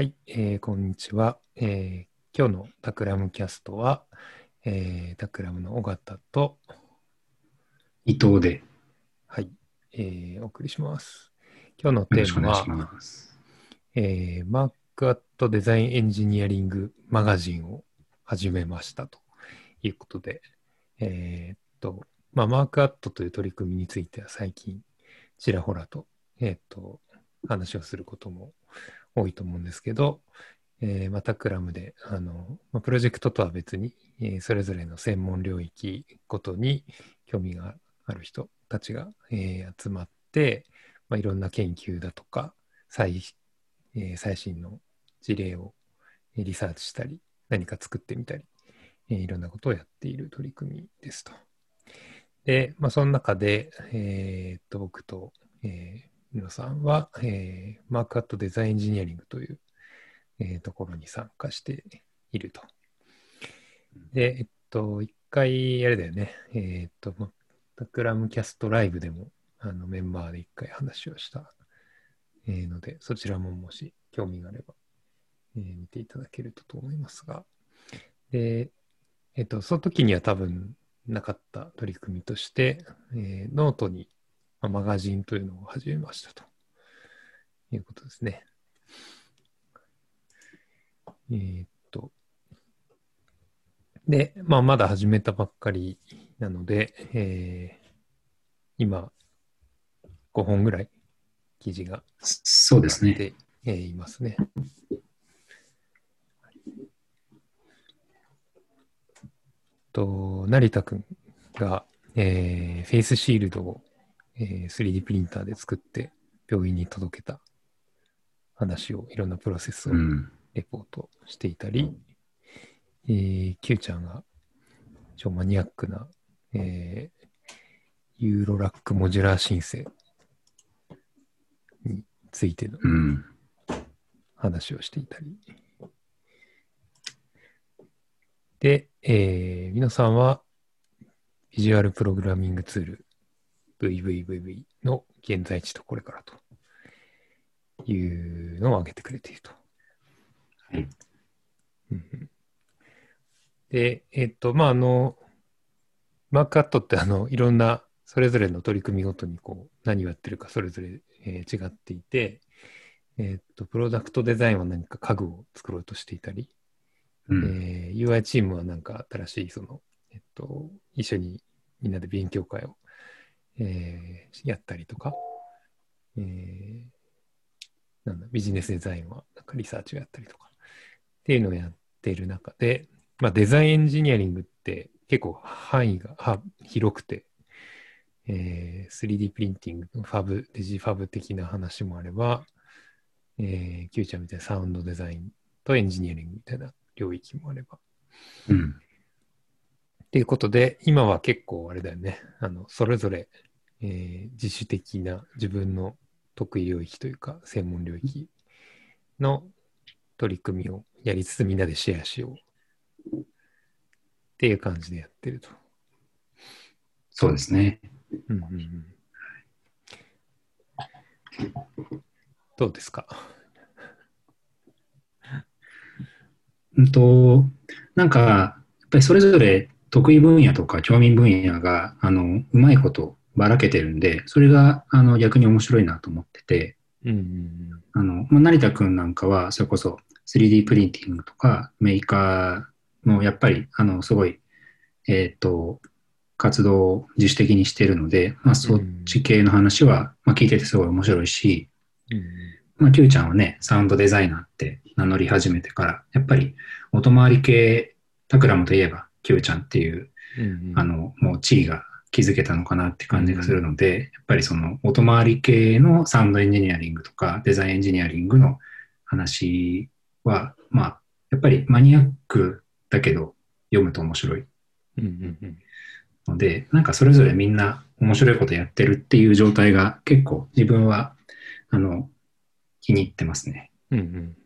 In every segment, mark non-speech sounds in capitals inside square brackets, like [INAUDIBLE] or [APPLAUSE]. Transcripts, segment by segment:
はい、えーこんにちは。えー今日のタクラムキャストは、えータクラムの尾形と、伊藤ではい、えーお送りします。今日のよテーマは。えーマークアットデザインエンジニアリングマガジンを始めましたということで、えーっと、まあ、マークアットという取り組みについては最近ちらほらと、えーっと、話をすることも多いと思うんですけど、えーまたクラムで、あの、まあプロジェクトとは別に、えーそれぞれの専門領域ごとに興味がある人たちが、えー集まって、まあ、いろんな研究だとか、最えー最新の事例をリサーチしたり、何か作ってみたり、えーいろんなことをやっている取り組みですと。で、まあ、その中で、えーっと、僕と、えーさんは、えーマークアットデザインエンジニアリングという、えーところに参加していると。で、えっと、一回、あれだよね、えーっと、タクラムキャストライブでも、あの、メンバーで一回話をしたえーので、そちらももし興味があれば、えー見ていただけるとと思いますが、で、えっ、と、その時には多分なかった取り組みとして、えーノートに、マガジンというのを始めましたということですね。えーっと、で、まあ、まだ始めたばっかりなので、えー今、5本ぐらい記事がそうですね。で、えーいますね。と、成田くんが、えーフェイスシールドを、えー 3D プリンターで作って病院に届けた話をいろんなプロセスをうん。レポートしていたり、えー、Q ちゃんが超マニアックな、えーユーロラックモジュラーシンセについてのうん。話をしていたり。で、えー皆さんはビジュアルプログラミングツール VVVV の現在地とこれからというのを挙げてくれていると。はい。で、えっと、まあ、あの、マークアットってあの、いろんな、それぞれの取り組みごとにこう、何をやってるかそれぞれ、えー違っていて、えっと、プロダクトデザインは何か家具を作ろうとしていたり、うん。えー UI チームはなんか新しい、その、えっと、一緒にみんなで勉強会を、えーやったりとか、えーなんだ、ビジネスデザインはなんかリサーチをやったりとか、っていうのをやっている中で、まあ、デザインエンジニアリングって結構範囲がは広くて、えー 3D プリンティング、ファブ、デジファブ的な話もあれば、えー、Q ちゃんみたいなサウンドデザインとエンジニアリングみたいな領域もあれば。うん。っていうことで、今は結構あれだよね、あの、それぞれ、えー自主的な自分の得意領域というか、専門領域の取り組みをやりつつみんなでシェアしようっていう感じでやってると。そうですね。うんうんうんどうですか？うんと、なんか、やっぱりそれぞれ得意分野とか興味分野が、あの、うまいことばらけてるんで、それが、あの、逆に面白いなと思ってて、うんうんあの、まあ、成田くんなんかは、それこそ 3D プリンティングとかメーカーの、やっぱり、あの、すごい、えっ、と、活動を自主的にしているので、まあ、そっち系の話は、まあ、聞いててすごい面白いし、うんうん。まあ、Q ちゃんはね、サウンドデザイナーって名乗り始めてから、やっぱり音回り系、タクラムといえば Q ちゃんっていう、うんうん。あの、もう地位が築けたのかなって感じがするので、やっぱりその音回り系のサウンドエンジニアリングとかデザインエンジニアリングの話は、まあ、やっぱりマニアックだけど読むと面白い。うんうんうん。ので、なんかそれぞれみんな面白いことやってるっていう状態が結構自分は、あの、気に入ってますね。うんうん。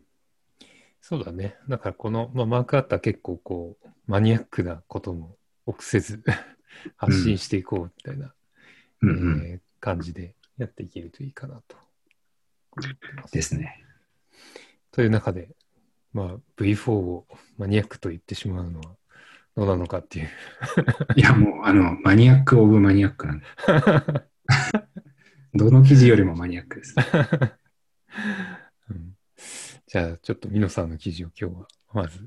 そうだね。だからこの、まあ、マークアットは結構こう、マニアックなことも臆せず発信していこうみたいな、うんうん。えー感じでやっていけるといいかなと。ですね。という中で、まあ、V4 をマニアックと言ってしまうのはどうなのかっていう。[LAUGHS] いや、もう、あの、マニアックオブマニアックなんで。[LAUGHS] どの記事よりもマニアックです。うんじゃあ、ちょっとミノさんの記事を今日はまず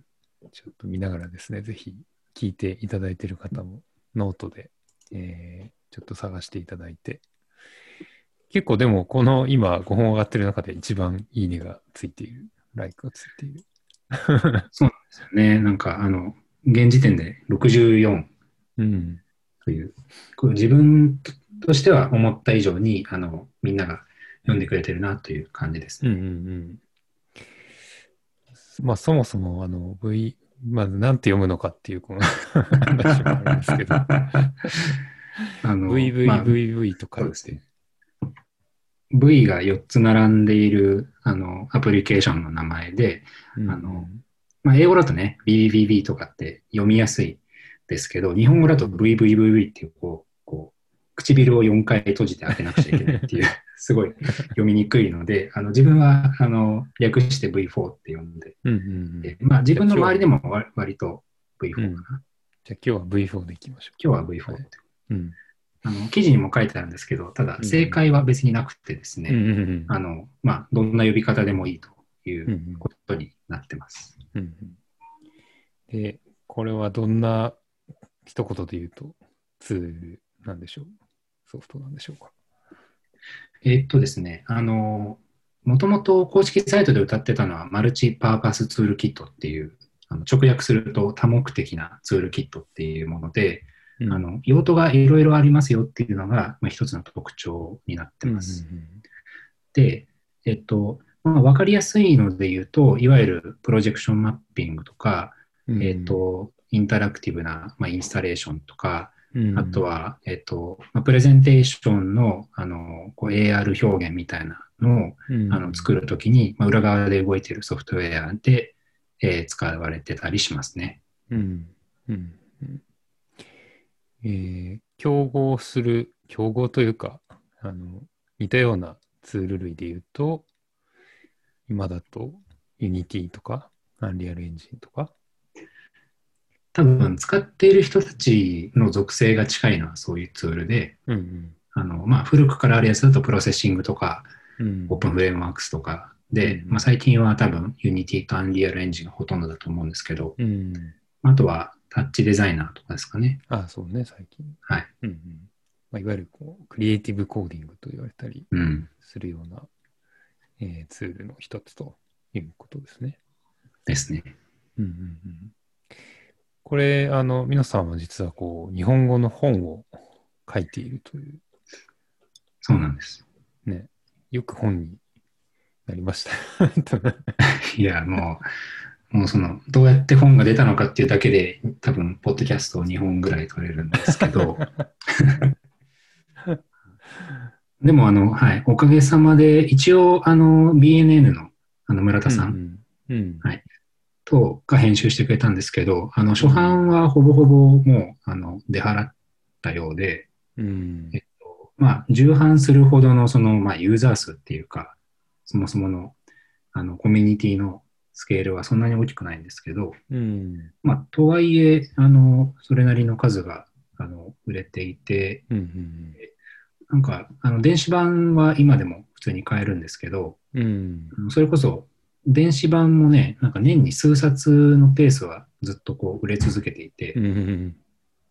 ちょっと見ながらですね、ぜひ聞いていただいている方もノートで、えーちょっと探していただいて、結構でもこの今5本上がってる中で一番いいねがついている、ライクがついている。そうなんですよね。なんか、あの、現時点で64うん。という、こう自分としては思った以上に、あの、みんなが読んでくれてるなという感じですね。うんうんうん。まあそもそもあの V、まずなんて読むのかっていうこの [LAUGHS] 話もあるんですけど、VVVV とかですね。V が4つ並んでいるあのアプリケーションの名前で、うんあのまあ、英語だとね、BBBB とかって読みやすいですけど、日本語だと VVVV っていうこう、こう唇を4回閉じて開けなくちゃいけないっていう、[LAUGHS] すごい読みにくいので、あの自分はあの略して V4 って呼んで、うんうんうんでまあ、自分の周りでも割割と V4 かな。うんじゃあ今日は V4 でいきましょ今日は V4 って。う。うん。あの記事にも書いてあるんですけど、ただ正解は別になくてですね、うんうんうんあの、まあ、どんな呼び方でもいいということになってます。うんうんで、これはどんな一言で言うとツールなんでしょうソフトなんでしょうか？えーっとですね、あの、もともと公式サイトで歌ってたのは、マルチパーパスツールキットっていう、あの直訳すると多目的なツールキットっていうもので、うん。あの用途がいろいろありますよっていうのが、まあ、一つの特徴になってます。うんうんで、えっと、まあ、わかりやすいので言うと、いわゆるプロジェクションマッピングとか、うん。えっ、と、インタラクティブな、まあ、インスタレーションとか、うんあとは、えっ、と、まあ、プレゼンテーションの、あの、こう AR 表現みたいなのを、うんあの作るときに、まあ、裏側で動いているソフトウェアで、えー使われてたりしますね。うんうんうんえー競合する、競合というか、あの似たようなツール類で言うと、今だと Unity とか Unreal Engine とか。多分、使っている人たちの属性が近いのはそういうツールで、うんあのまあ、古くからあるやつだとプロセッシングとか、うんうんオープンフレームワークスとかで、うんまあ、最近は多分 Unity と Unreal Engine がほとんどだと思うんですけど、うんあとはタッチデザイナーとかですかね。あそうね、最近。はい。うんうんまあ、いわゆるこうクリエイティブコーディングと言われたりうん。するような、えーツールの一つということですね。ですね。うんうんうんこれ、あの、皆さんは実はこう、日本語の本を書いているという、そうなんです。ね、よく本になりました。[LAUGHS] いや、もう、もうその、どうやって本が出たのかっていうだけで、多分、ポッドキャストを2本ぐらい取れるんですけど、[LAUGHS] でも、あの、はい、おかげさまで、一応、あの、BNN の、あの、村田さんうん。うん。はいと、が編集してくれたんですけど、あの、初版はほぼほぼもう、あの、出払ったようで、うん。えっと、まあ、重版するほどの、その、まあ、ユーザー数っていうか、そもそもの、あの、コミュニティのスケールはそんなに大きくないんですけど、うん。まあ、とはいえ、あの、それなりの数が、あの、売れていて、うんうんなんか、あの、電子版は今でも普通に買えるんですけど、うん。それこそ、電子版もね、なんか年に数冊のペースはずっとこう売れ続けていて、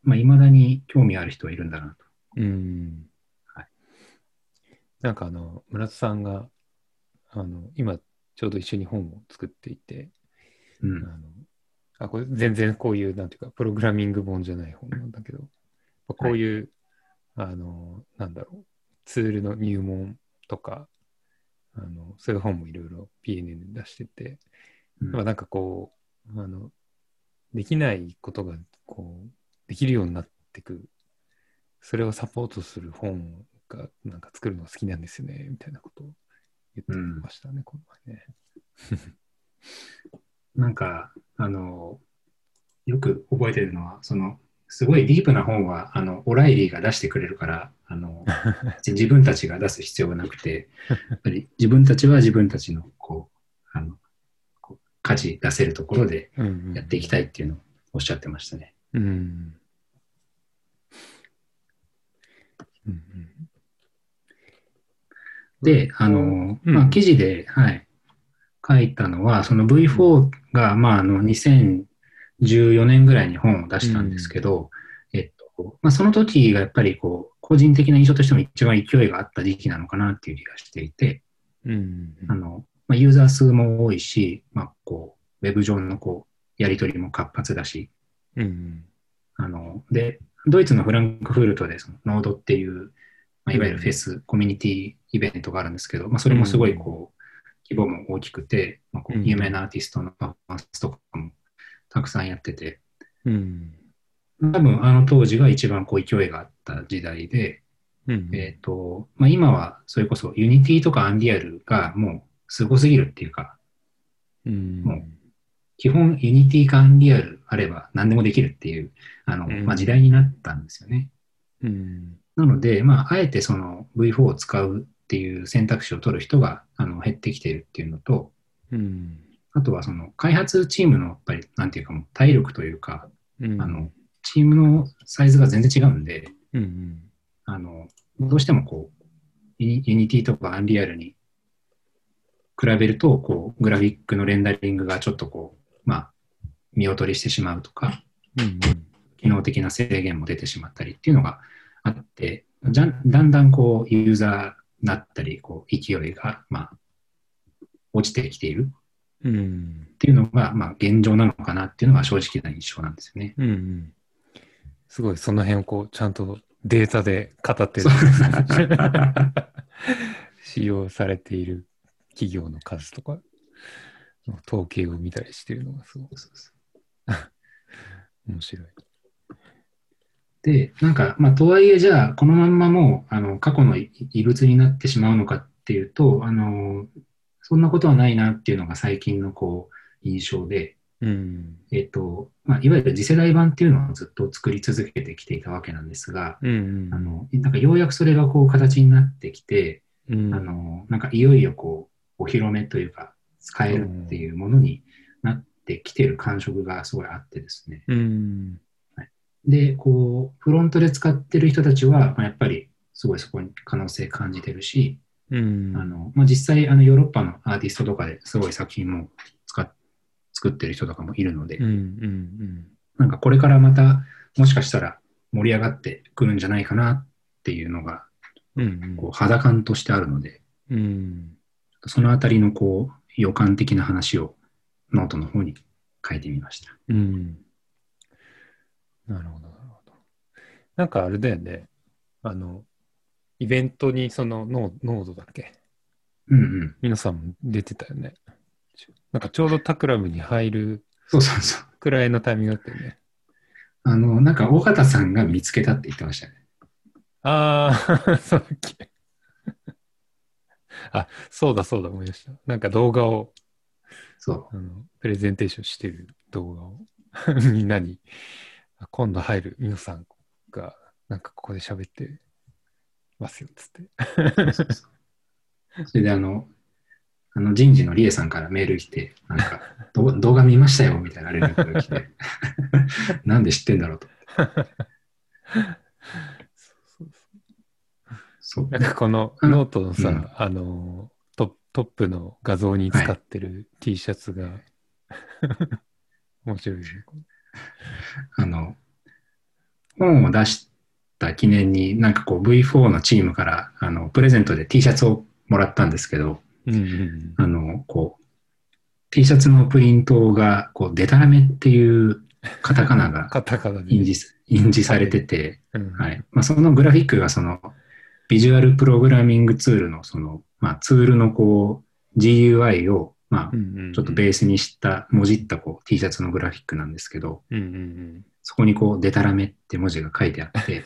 まあ、未だに興味ある人はいるんだなと。うんはいなんかあの、村田さんが、あの、今、ちょうど一緒に本を作っていて、うん。あのあこれ全然こういう、なんていうか、プログラミング本じゃない本なんだけど、こういう、あの、なんだろう、ツールの入門とか、あのそういう本もいろいろ PNN に出してて、うんまあなんかこう、あの、できないことが、こう、できるようになってく、それをサポートする本が、なんか作るのが好きなんですよね、みたいなことを言ってましたね、この前ね。[LAUGHS] なんか、あの、よく覚えてるのは、その、すごいディープな本は、あの、オライリーが出してくれるから、あの、[LAUGHS] 自分たちが出す必要がなくて、やっぱり自分たちは自分たちの、こう、あの、価値出せるところでやっていきたいっていうのをおっしゃってましたね。うん。うんうんで、あの、うんまあ、記事で、はい、書いたのは、その V4 が、まあ、あの、2014年ぐらいに本を出したんですけど、えっと、まあ、その時がやっぱり、こう、個人的な印象としても一番勢いがあった時期なのかなっていう気がしていて、うんあの、まあ、ユーザー数も多いし、まあ、こう、ウェブ上のこう、やり取りも活発だし、うんあの、で、ドイツのフランクフルトで、そのノードっていう、まあ、いわゆるフェス、コミュニティイベントがあるんですけど、まあ、それもすごいこう、規模も大きくて、まあ、こううん有名なアーティストのパフォーマンスとかもたくさんやってて、うん。多分あの当時が一番こう勢いがあった時代で、うん。えっ、と、まあ、今はそれこそ Unity とか Unreal がもうすごすぎるっていうか、うん。もう基本 Unity か Unreal あれば何でもできるっていう、あの、うん。まあ、時代になったんですよね。うん。なので、まあ、あえてその V4 を使うっていう選択肢を取る人があの減ってきているっていうのと、うんあとはその開発チームのやっぱり、なんていうかもう体力というか、うん。あの、チームのサイズが全然違うんで、うんあの、どうしてもこう、 Unity とか Unreal に比べると、こう、グラフィックのレンダリングがちょっとこう、まあ、見劣りしてしまうとか、うん機能的な制限も出てしまったりっていうのがあって、じゃだんだんこう、ユーザーになったり、こう、勢いが、まあ、落ちてきているうん。っていうのが、まあ、現状なのかなっていうのが正直な印象なんですよね。うんうん。すごいその辺をこうちゃんとデータで語ってる。使用されている企業の数とかの統計を見たりしてるのがすごく面白い。で、なんか、まあ、とはいえ、じゃあ、このまんまもう、あの、過去の異異物になってしまうのかっていうと、あの、そんなことはないなっていうのが最近の、こう、印象で、うん。えっ、と、まあ、いわゆる次世代版っていうのをずっと作り続けてきていたわけなんですが、うんあの、なんかようやくそれがこう形になってきて、うん。あの、なんかいよいよこう、お披露目というか、使えるっていうものになってきてる感触がすごいあってですね。うん。で、こう、フロントで使ってる人たちは、まあ、やっぱりすごいそこに可能性感じてるし、うんあの、まあ、実際、あの、ヨーロッパのアーティストとかですごい作品も使っ作ってる人とかもいるので、うんうんなんかこれからまた、もしかしたら盛り上がってくるんじゃないかなっていうのが、うんうんこう、肌感としてあるので、うんそのあたりのこう、予感的な話をノートの方に書いてみました。うんなるほど、なるほど。なんかあれだよね。あの、イベントにそのノードだっけ？うんうん。皆さんも出てたよね。なんかちょうどタクラムに入るそうそうそう。くらいのタイミングだったよね。あの、なんか、大方さんが見つけたって言ってましたね。ああ、[LAUGHS] そうだっけ。あ、そうだそうだ思い出した。なんか動画を、そう。あのプレゼンテーションしてる動画を [LAUGHS] みんなに、あ今度入る皆さんが、なんかここで喋ってますよ、つって。そうそうそうそれであの、あの人事のリエさんからメール来て、なんか、ど [LAUGHS] 動画見ましたよみたいな連絡が来て、[LAUGHS] なんで知ってんだろうと。そうそうそう。なんかこのうんノートのさ、うんあのトップ、トップの画像に使ってる T シャツが、[LAUGHS] 面白いですね。あの、本を出した記念に、なんかこう V4 のチームから、あの、プレゼントで T シャツをもらったんですけど、うんうんあの、こう、T シャツのプリントが、こう、デタラメっていうカタカナが。[LAUGHS] 印字印字されてて、うんはい。まあ、そのグラフィックがその、ビジュアルプログラミングツールのその、まあ、ツールのこう、GUI を、まあちょっとベースにした、もじったこう、T シャツのグラフィックなんですけど、うんうんうんそこにこう、デタラメって文字が書いてあって、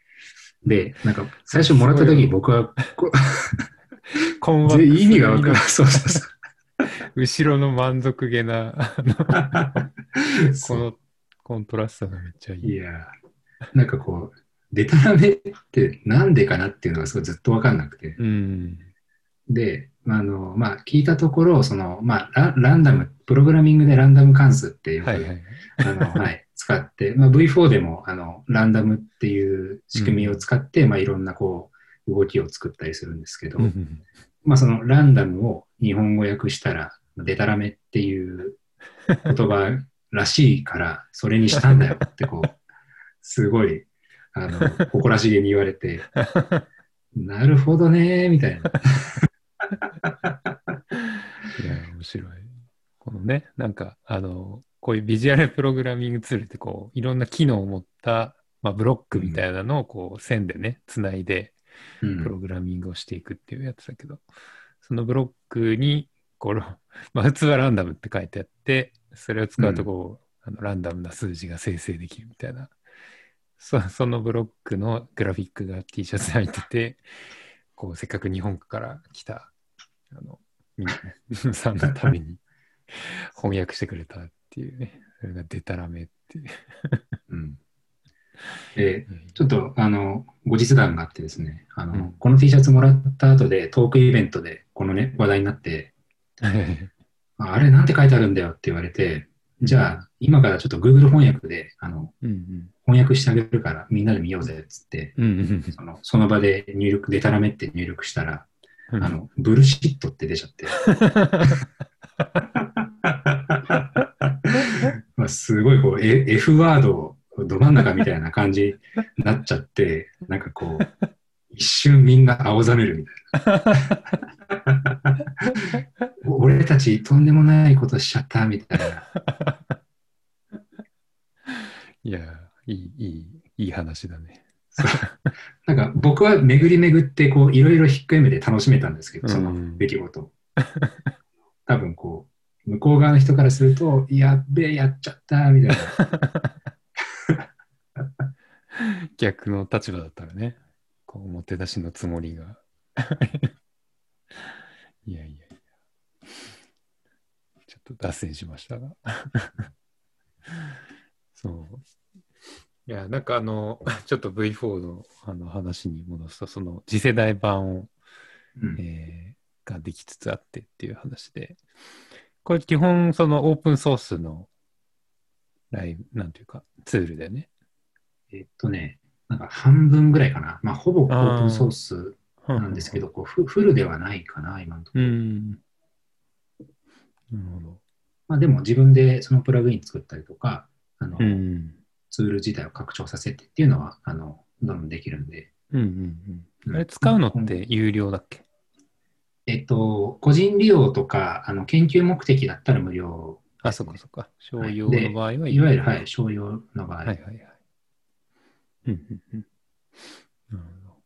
[LAUGHS] で、なんか、最初もらった時僕はこコンワう、意味がわかる。そうそうそう。[LAUGHS] 後ろの満足げな、[LAUGHS] あのこのコントラストがめっちゃいい。いやー、なんかこう、デタラメってなんでかなっていうのがすごいずっとわかんなくて。うん。で、あの、まあ、聞いたところ、その、まあラ、ランダム、プログラミングでランダム関数っていう、はいはい。あの、はい、使って、まあ、V4 でも、あの、ランダムっていう仕組みを使って、まあ、いろんな、こう、動きを作ったりするんですけど、うんまあ、その、ランダムを日本語訳したら、デタラメっていう言葉らしいから、[LAUGHS] それにしたんだよって、こう、すごい、あの、誇らしげに言われて、[LAUGHS] なるほどねー、みたいな。[LAUGHS] いや、面白い。このね、なんか、あの、こういうビジュアル [LAUGHS] プログラミングツールって、こう、いろんな機能を持った、まあ、ブロックみたいなのを、こう、線でね、つないで、うん。プログラミングをしていくっていうやつだけど、そのブロックに、この、[LAUGHS] まあ、普通はランダムって書いてあって、それを使うと、こう、あのランダムな数字が生成できるみたいな。そそのブロックのグラフィックが T シャツに入ってて、こう、せっかく日本から来た、あの、みん [LAUGHS] さんのために翻訳してくれたっていうね。それがデタラメっていう。うん [LAUGHS] で、ちょっと、あの、後日談があってですね、あの、うんこの T シャツもらった後で、トークイベントで、このね、話題になって、あ [LAUGHS] あれなんて書いてあるんだよって言われて、じゃあ、今からちょっと Google 翻訳で、あの、うん翻訳してあげるから、みんなで見ようぜっつって、うん。うんうんそのその場で入力、デタラメって入力したら、うん。あの、ブルシットって出ちゃって、[LAUGHS] [LAUGHS] まあすごいこう、え F ワードど真ん中みたいな感じになっちゃって、[LAUGHS] なんかこう、一瞬みんな青ざめるみたいな。[LAUGHS] お俺たちとんでもないことしちゃったみたいな。いや、いい、いい、いい話だね。なんか僕は巡り巡ってこういろいろひっくるめて楽しめたんですけど、そのうん出来事。多分こう、向こう側の人からすると、やっべえ、やっちゃったみたいな。逆の立場だったらね、こう、もて出しのつもりが。[LAUGHS] いやいやいや。ちょっと脱線しましたが。[LAUGHS] そう。いや、なんかあの、ちょっと V4 のあの話に戻すと、その次世代版を、うんえーができつつあってっていう話で、これ基本そのオープンソースのライブ、なんていうか、ツールでね。えっとね、なんか半分ぐらいかな。まあ、ほぼオープンソースなんですけど、こうフフルではないかな、今のところ。うん。なるほど。まあ、でも自分でそのプラグイン作ったりとか、あのうん。ツール自体を拡張させてっていうのは、あのどんどんできるんで。うんうんううんん。あれ使うのって有料だっけ？えっと、個人利用とか、あの研究目的だったら無料。あ、そっかそっか。商用での場合はいいわゆる、はい、商用の場合。はいはいはい。うんうんうん。なるほど。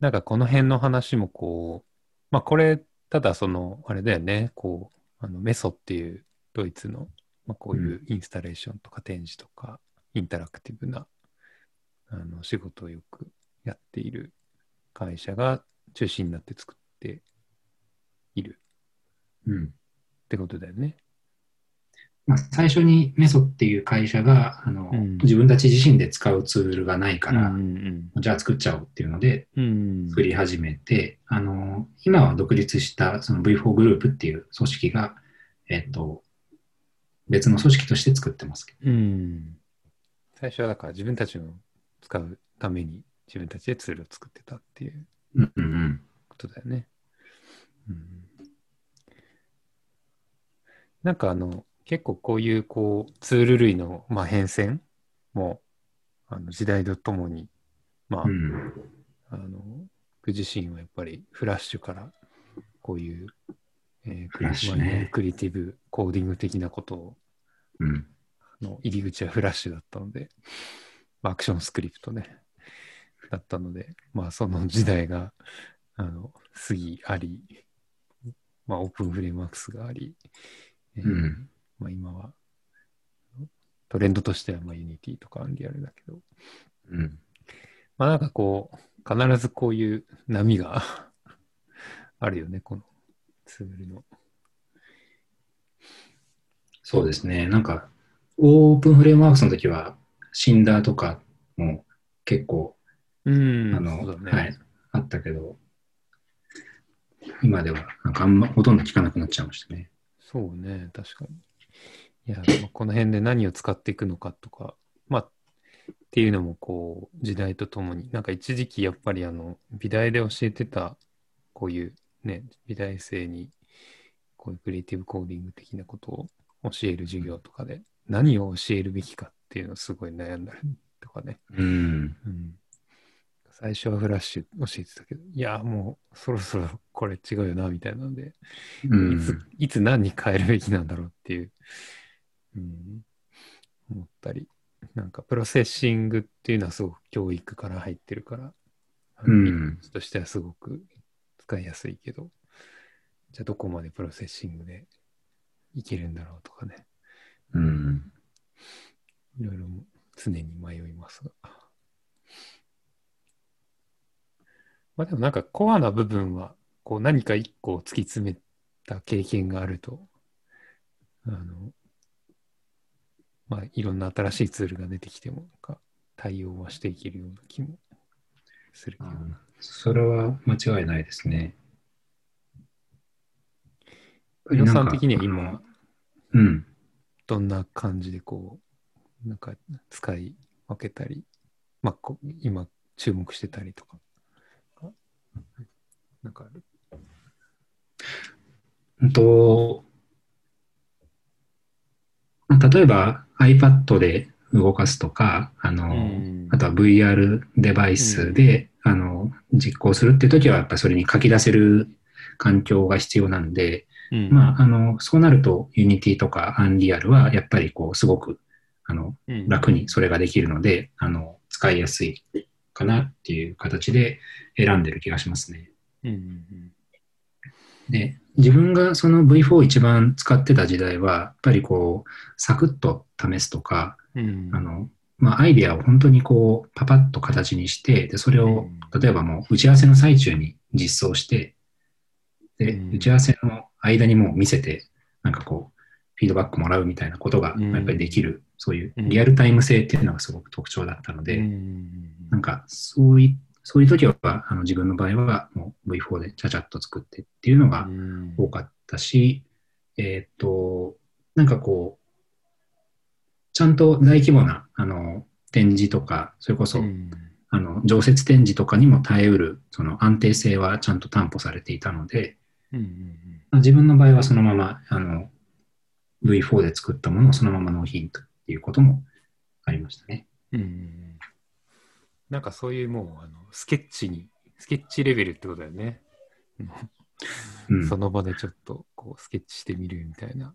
なんかこの辺の話もこう、まあこれ、ただその、あれだよね、こう、あのメソっていうドイツの、まあ、こういうインスタレーションとか展示とか、インタラクティブなあの仕事をよくやっている会社が中心になって作ってうんってことだよね。まあ、最初にメソっていう会社があの、うん自分たち自身で使うツールがないから、うんじゃあ作っちゃおうっていうのでうんうん。作り始めて、あの今は独立したその V4 グループっていう組織が、えっと別の組織として作ってますけど。うん。最初はだから自分たちの使うために自分たちでツールを作ってたっていううんうんうんことだよね。うん、なんかあの、結構こういうこうツール類の、まあ、変遷もあの時代とともに、まあ、うん。あの、僕自身はやっぱりフラッシュからこういう、えークリフラッシュね。クリエイティブコーディング的なことをうん。の入り口はフラッシュだったので、まあアクションスクリプトね、だったので、まあその時代が、あの、過ぎあり、まあ openFrameworks があり、えーうんまあ今は、トレンドとしてはまあ Unity とか Unreal だけど、うんまあなんかこう、必ずこういう波が [LAUGHS] あるよね、このツールの。そうですね。なんか、オープンフレームワークスの時は、シンダーとかも結構、うんあの、ね。はい、あったけど、今ではなんかあんまほとんど聞かなくなっちゃいましたね。そうね、確かに。いや、まあこの辺で何を使っていくのかとか、まあ、っていうのもこう、時代とともに、なんか一時期やっぱりあの、美大で教えてた、こういうね、美大生に、こういうクリエイティブコーディング的なことを教える授業とかで、何を教えるべきかっていうのをすごい悩んだりとかね。うん。うん最初はフラッシュ教えてたけど、いや、もうそろそろこれ違うよな、みたいなので、うん。いつ、いつ何に変えるべきなんだろうっていう、うん、思ったり、なんかプロセッシングっていうのはすごく教育から入ってるから、うんとしてはすごく使いやすいけど、じゃあどこまでプロセッシングでいけるんだろうとかね、うん。いろいろ常に迷いますが。まあでもなんかコアな部分は、こう何か一個突き詰めた経験があると、あの、まあいろんな新しいツールが出てきても、なんか対応はしていけるような気もするけど。それは間違いないですね。伊野さんなんか的には今、うん。どんな感じでこう、なんか使い分けたり、まあこ今注目してたりとか、なんかある？うんと、例えば iPad で動かすとか、あの、うん。あとは VR デバイスで、あの、実行するっていう時は、やっぱりそれに書き出せる環境が必要なんで、うん。まあ、あの、そうなると Unity とか Unreal は、やっぱりこう、すごく、あの、うん。楽にそれができるので、あの、使いやすいかなっていう形で選んでる気がしますね。うんうんで、自分がその V4 を一番使ってた時代は、やっぱりこう、サクッと試すとか、うん。うんあの、まあ、アイデアを本当にこう、パパッと形にして、で、それを、例えばもう、打ち合わせの最中に実装して、で、うん。打ち合わせの間にもう見せて、なんかこう、フィードバックもらうみたいなことが、うん。やっぱりできる、そういうリアルタイム性っていうのがすごく特徴だったので、うんなんか、そういそういう時は、あの自分の場合は、もう V4 でちゃちゃっと作ってっていうのがうん。多かったし、えーっと、なんかこう、ちゃんと大規模な、あの、展示とか、それこそ、うん。あの、常設展示とかにも耐えうる、その安定性はちゃんと担保されていたので、うんうんまあ自分の場合はそのまま、あの、V4 で作ったものをそのまま納品ということもありましたね。うんうんなんかそういうもうあのスケッチに、スケッチレベルってことだよね。うん [LAUGHS] その場でちょっとこうスケッチしてみるみたいな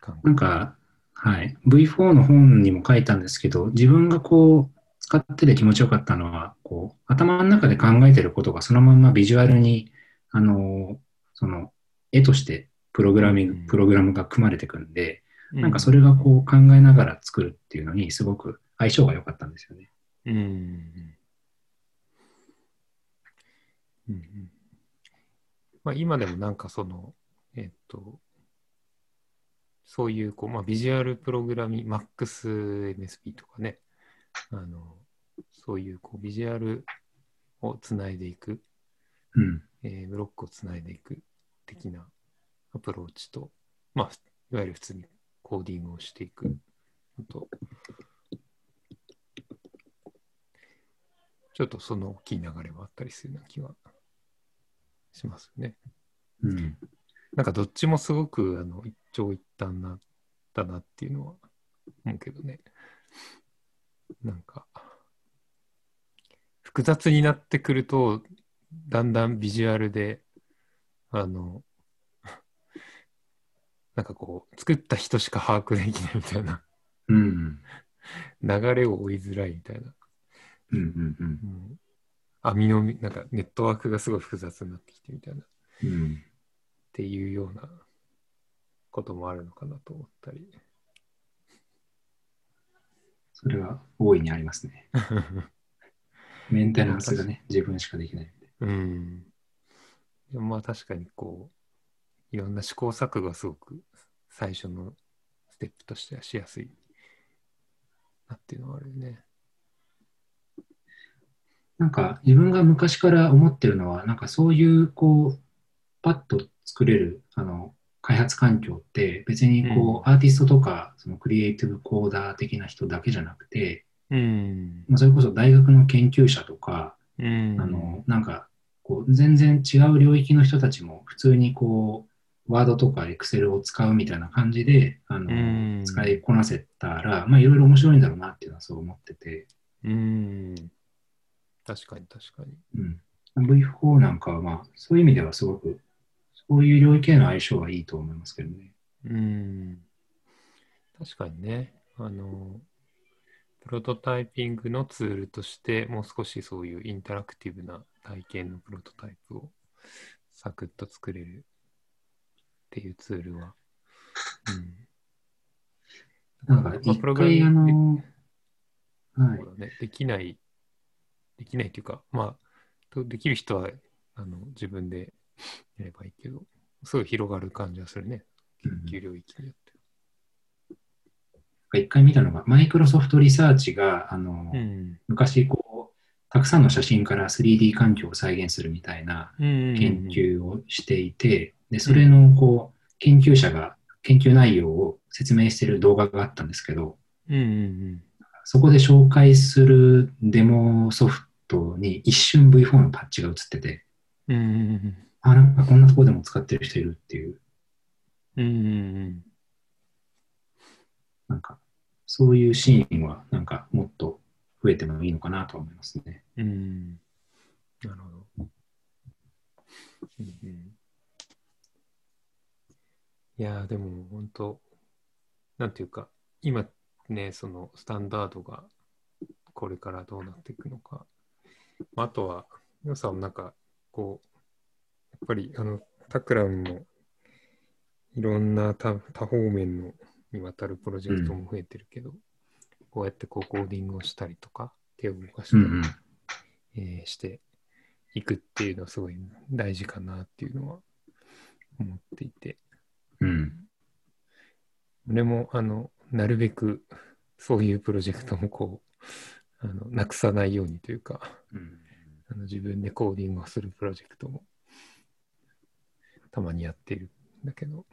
感覚。なんか、はい。V4 の本にも書いたんですけど、自分がこう、使ってて気持ちよかったのは、こう、頭の中で考えてることがそのままビジュアルに、あの、その、絵としてプログラミンうんグ、プログラムが組まれてくんで、なんかそれ、れがこう考えながら作るっていうのにすごく相性が良かったんですよね。うん。うんまあ、今でもなんかその、えっと、そういうこう、まあ、ビジュアルプログラミング、MaxMSP とかね、あの、そういうこうビジュアルをつないでいく、うん。えーブロックをつないでいく的なアプローチと、まあ、いわゆる普通にコーディングをしていくのと、ちょっとその大きい流れはあったりするような気はしますよね。うん。なんかどっちもすごくあの一長一短なだなっていうのは思うけどね。なんか、複雑になってくると、だんだんビジュアルで、あの、[LAUGHS] なんかこう、作った人しか把握できないみたいな、うん。流れを追いづらいみたいな、うん。うん。うん。うん、網の、なんかネットワークがすごい複雑になってきてみたいな、っうん。ていうようなこともあるのかなと思ったり。それは大いにありますね。[LAUGHS] メンテナンスがね、自分しかできないんで。うん。でもまあ確かにこう、いろんな試行錯誤がすごく最初のステップとしてはしやすいなっていうのはあるよね。なんか自分が昔から思ってるのは、なんかそういう、こう、パッと作れる、あの、開発環境って別にこう、アーティストとか、そのクリエイティブコーダー的な人だけじゃなくて、うん。まあ、それこそ大学の研究者とか、うん。あの、なんか、こう、全然違う領域の人たちも普通にこう、ワードとかエクセルを使うみたいな感じで、あの、うん使いこなせたら、まあ、いろいろ面白いんだろうなっていうのはそう思ってて、うん。確かに確かに。うん。V4 なんかは、まあ、そういう意味ではすごく、そういう領域への相性はいいと思いますけどね。うん。確かにね。あの、プロトタイピングのツールとして、もう少しそういうインタラクティブな体験のプロトタイプをサクッと作れるっていうツールは。うん。なんか、まあ一プログラミ回、あングの、はいできない、できないというか、まあ、とできる人はあの自分でやればいいけど、すごい広がる感じはするね、うん研究領域によって。一回見たのが、マイクロソフトリサーチが、あの、うん。昔、こう、たくさんの写真から 3D 環境を再現するみたいなうん研究をしていて、で、それの、こう、研究者が研究内容を説明している動画があったんですけど、うんうんそこで紹介するデモソフトに一瞬 V4 のパッチが映ってて、うん。うんうんあ、なんかこんなところでも使ってる人いるっていう、うん。うんうんなんか、そういうシーンは、なんか、もっと増えてもいいのかなと思いますね。うん。うん。なるほど。うんうん、いやー、でも本当、なんていうか、今ね、そのスタンダードがこれからどうなっていくのか。まああとは、皆さんなんか、こう、やっぱり、あの、タクラムも、いろんな多多方面のにわたるプロジェクトも増えてるけど、こうやってこうコーディングをしたりとか、手を動かしたり、うんうん。えーしていくっていうのはすごい大事かなっていうのは思っていて、うん。俺もあのなるべくそういうプロジェクトもこうあのなくさないようにというかうんあの自分でコーディングをするプロジェクトもたまにやってるんだけど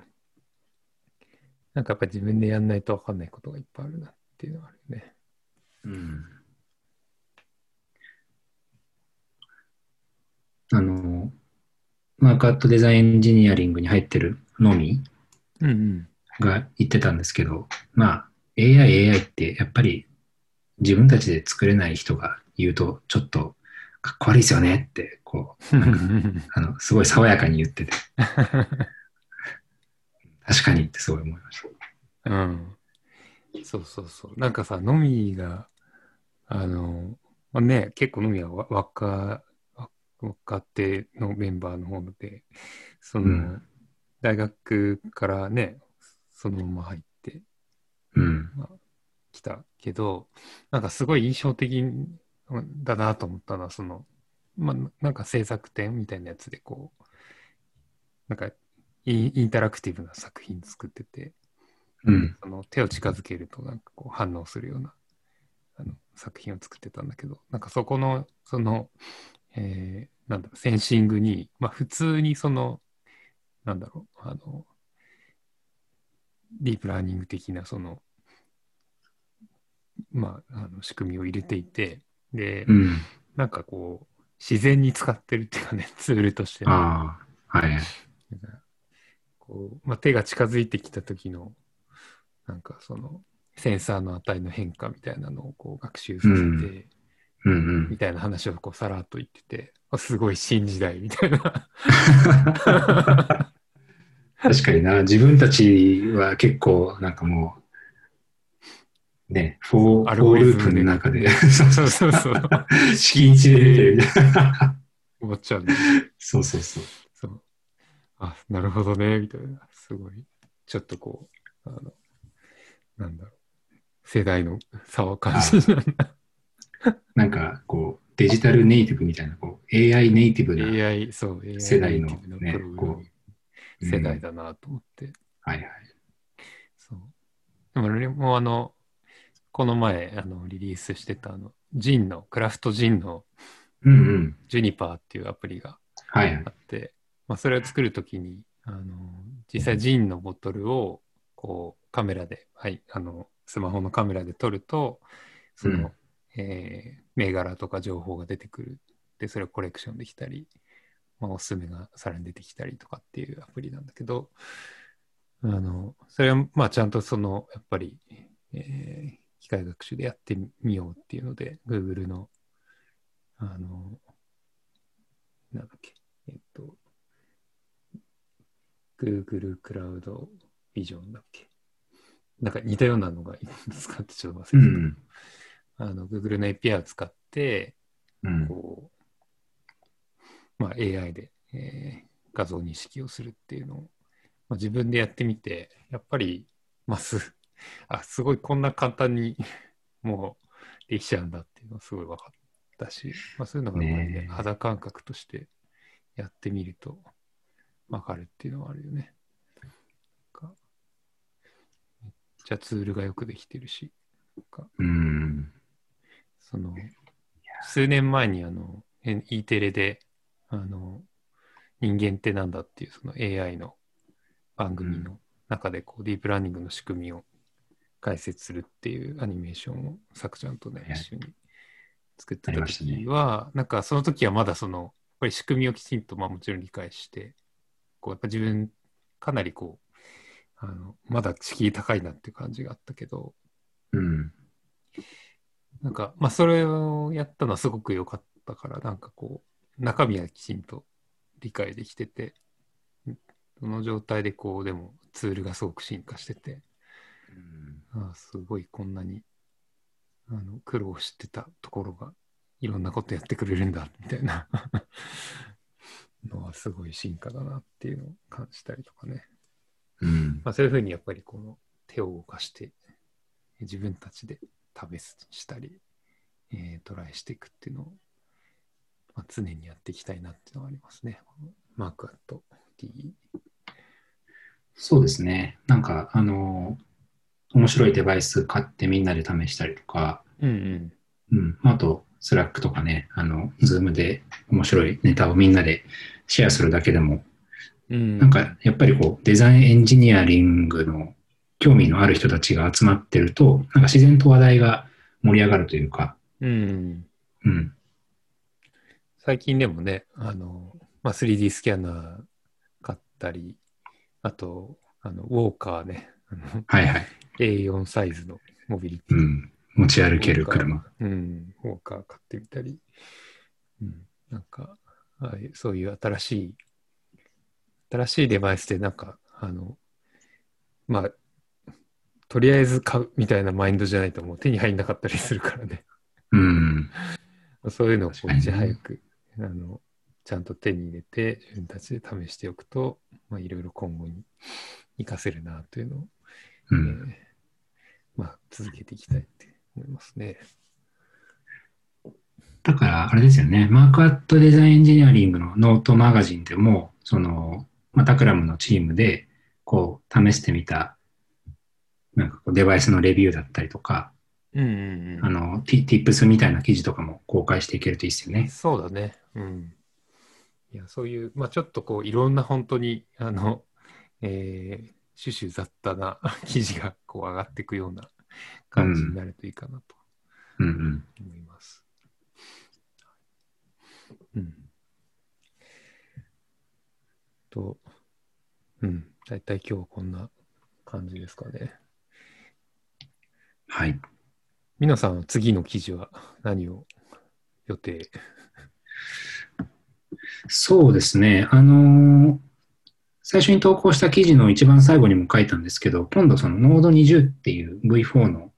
なんかやっぱり自分でやんないと分かんないことがいっぱいあるなっていうのはあるよね。うんあの、マークアットデザインエンジニアリングに入ってるのみうんうん。が言ってたんですけど、まあ、AI、AI ってやっぱり自分たちで作れない人が言うと、ちょっとかっこ悪いですよねって、こう、[LAUGHS] あの、すごい爽やかに言ってて、確かにってすごい思いました。うん。そうそうそう。なんかさ、ノミが、あの、まあ、ね、結構ノミはわ若、わ若手のメンバーの方で、その、うん大学からね、そのまま入ってうん。きたけど、なんかすごい印象的だなと思ったのは、その、まあ、なんか制作展みたいなやつでこう、なんかインインタラクティブな作品作ってて、うん。その手を近づけるとなんかこう反応するようなあの作品を作ってたんだけど、なんかそこの、その、えーなんだろう、センシングに、まあ普通にその、なんだろう、あの、ディープラーニング的なその、まあ、あの仕組みを入れていて、で、うん。なんかこう、自然に使ってるっていうかね、ツールとしてね、ああ、はい。こう、まあ、手が近づいてきた時の、なんかその、センサーの値の変化みたいなのをこう学習させて、うんうんうんみ。たいな話をこうさらっと言ってて、あすごい新時代みたいな。[LAUGHS] 確かにな、自分たちは結構なんかもう、ね、フォー、アフォーループの中で、そうそうそう。敷地で出てるみたいな。思っちゃうんだそうそうそう。そう。あ、なるほどね、みたいな。すごい。ちょっとこう、あの、なんだろう。世代の差を感じる。なんかこう、デジタルネイティブみたいな、こう、AI ネイティブな、AI、そう、AI 世代のねプログラミングこう世代だなと思って。はいはい。そう。でも俺もあの、この前、あの、リリースしてたあの、ジンの、クラフトジンの、うんうん。ジュニパーっていうアプリがはいあ。って、まあ、それを作るときに、あの、実際ジンのボトルを、こう、カメラで、はい、あの、スマホのカメラで撮ると、その、えー銘柄とか情報が出てくる。で、それをコレクションできたり、まあ、おすすめがさらに出てきたりとかっていうアプリなんだけど、あの、それは、まあ、ちゃんとその、やっぱり、えー機械学習でやってみようっていうので、Google の、あの、なんだっけ、えっと、Google クラウドビジョンだっけ。なんか似たようなのが使ってちょっと忘れてた。うんあの、Google の API を使って、うん。こう、まあ、AI で、えー画像認識をするっていうのを、まあ、自分でやってみて、やっぱり、まあ、す、[LAUGHS] あ、すごいこんな簡単に [LAUGHS] もうできちゃうんだっていうのがすごい分かったし、まあ、そういうのがやっぱりねねえ肌感覚としてやってみると分かるっていうのはあるよね。めっちゃツールがよくできてるし、うん。その、数年前にあの、え E テレで、あの、人間ってなんだっていうその AI の番組の中でこう、ディープラーニングの仕組みを解説するっていうアニメーションをさくちゃんとね、はい一緒に作ってた時は、なんかその時はまだその、やっぱり仕組みをきちんとまあもちろん理解して、こうやっぱ自分かなりこう、あの、まだ敷居高いなっていう感じがあったけど、うん。なんか、まあ、それをやったのはすごく良かったから、なんかこう、中身はきちんと理解できてて、その状態でこう、でもツールがすごく進化してて、ああすごいこんなにあの苦労してたところが、いろんなことやってくれるんだ、みたいなのはすごい進化だなっていうのを感じたりとかね。うん。まあ、そういうふうにやっぱりこの手を動かして自分たちで試すしたり、えートライしていくっていうのを、まあ、常にやっていきたいなっていうのがありますね。マークアット T。そうですね。なんか、あの、面白いデバイス買ってみんなで試したりとか、うんうん。うん。あと、 Slack とかね、あの、 Zoom で面白いネタをみんなでシェアするだけでも、うん、なんか、やっぱりこう、デザインエンジニアリングの興味のある人たちが集まってると、なんか自然と話題が盛り上がるというか、うん、うん。最近でもね、あの、まあ、3D スキャナー買ったり、あと、あのウォーカーね、はいはい。A4 サイズのモビリティうん。持ち歩ける車。うん、ウォーカー買ってみたり、うん、なんか、ああいうそういう新しい、新しいデバイスでなんか、あの、まあ、とりあえず買うみたいなマインドじゃないともう手に入んなかったりするからね。うん。[LAUGHS] そういうのをこういち早く、あの、ちゃんと手に入れて自分たちで試しておくと、まあ、いろいろ今後に活かせるなというのを、うえん。ーまあ、続けていきたいって思いますね。だから、あれですよね、マークアットデザインエンジニアリングのノートマガジンでも、その、まあ、タクラムのチームで、こう、試してみた、なんかこうデバイスのレビューだったりとか、うんうんうん。あの、ティ tips みたいな記事とかも公開していけるといいですよね。そうだね。うん。いや、そういう、まあちょっとこう、いろんな本当に、あの、えー、種々雑多な記事がこう上がっていくような感じになるといいかなと。思います。うん。と、うん。だいたい今日はこんな感じですかね。はい。皆さん、次の記事は何を予定？そうですね。あのー最初に投稿した記事の一番最後にも書いたんですけど、今度その Node20 っていう V4 の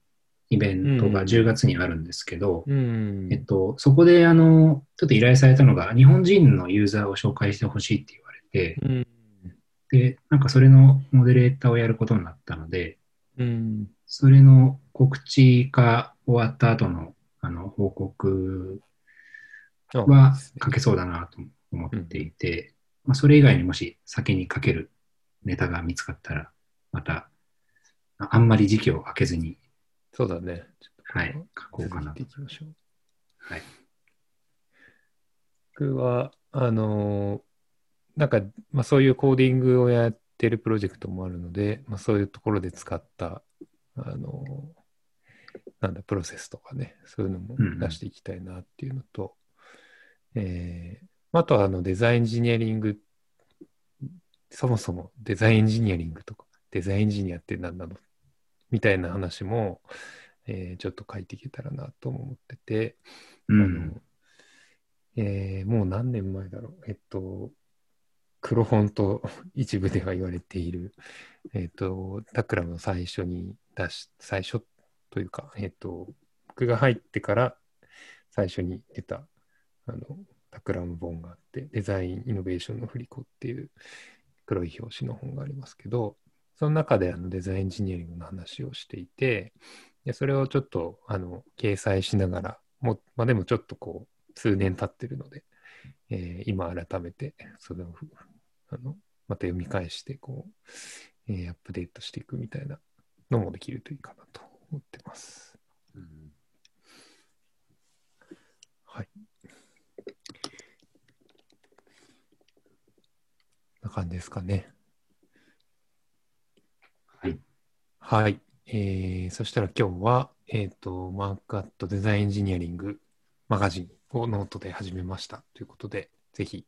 イベントが10月にあるんですけど、うんえっと、そこであの、ちょっと依頼されたのが、日本人のユーザーを紹介してほしいって言われて、うん。で、なんかそれのモデレーターをやることになったので、うん。それの告知が終わった後のあの報告あは書けそうだなと思っていて、まあ、それ以外にもし先に書けるネタが見つかったら、また、ああんまり時期を空けずに、そうだね。はい、書こうかないてい。きましょう。はい。僕は、あの、なんか、まあ、そういうコーディングをやってるプロジェクトもあるので、まあ、そういうところで使った、あの、なんだ、プロセスとかね、そういうのもうんうん出していきたいなっていうのと、えーあとはあのデザインエンジニアリング、そもそもデザインエンジニアリングとか、デザインエンジニアって何なの？みたいな話も、えーちょっと書いていけたらなとも思ってて、あうん。のえーもう何年前だろう。えっと、黒本と一部では言われている、えっと、タクラムの最初に出し、最初というか、えっと、僕が入ってから最初に出た、あの、タクラム本があって、デザインイノベーションの振り子っていう黒い表紙の本がありますけど、その中であのデザインエンジニアリングの話をしていて、でそれをちょっとあの掲載しながら、もうまあ、でもちょっとこう、数年経ってるので、えー今改めて、その、ふあの、また読み返して、こう、えーアップデートしていくみたいなのもできるといいかなと思ってます。うんはい。こんな感じですかね。はい。はい。えー、そしたら今日は、えっ、と、マークアットデザインエンジニアリングマガジンをノートで始めましたということで、ぜひ、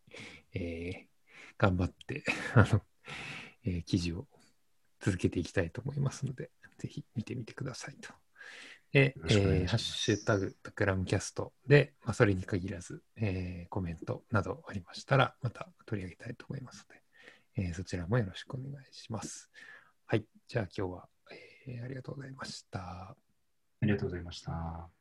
えー頑張って、[LAUGHS] あの、えー記事を続けていきたいと思いますので、ぜひ見てみてくださいと。で、えーハッシュタグ takramcast で、まあ、それに限らず、えーコメントなどありましたら、また取り上げたいと思いますので、えーそちらもよろしくお願いします。はい。じゃあ今日は、えーありがとうございました。ありがとうございました。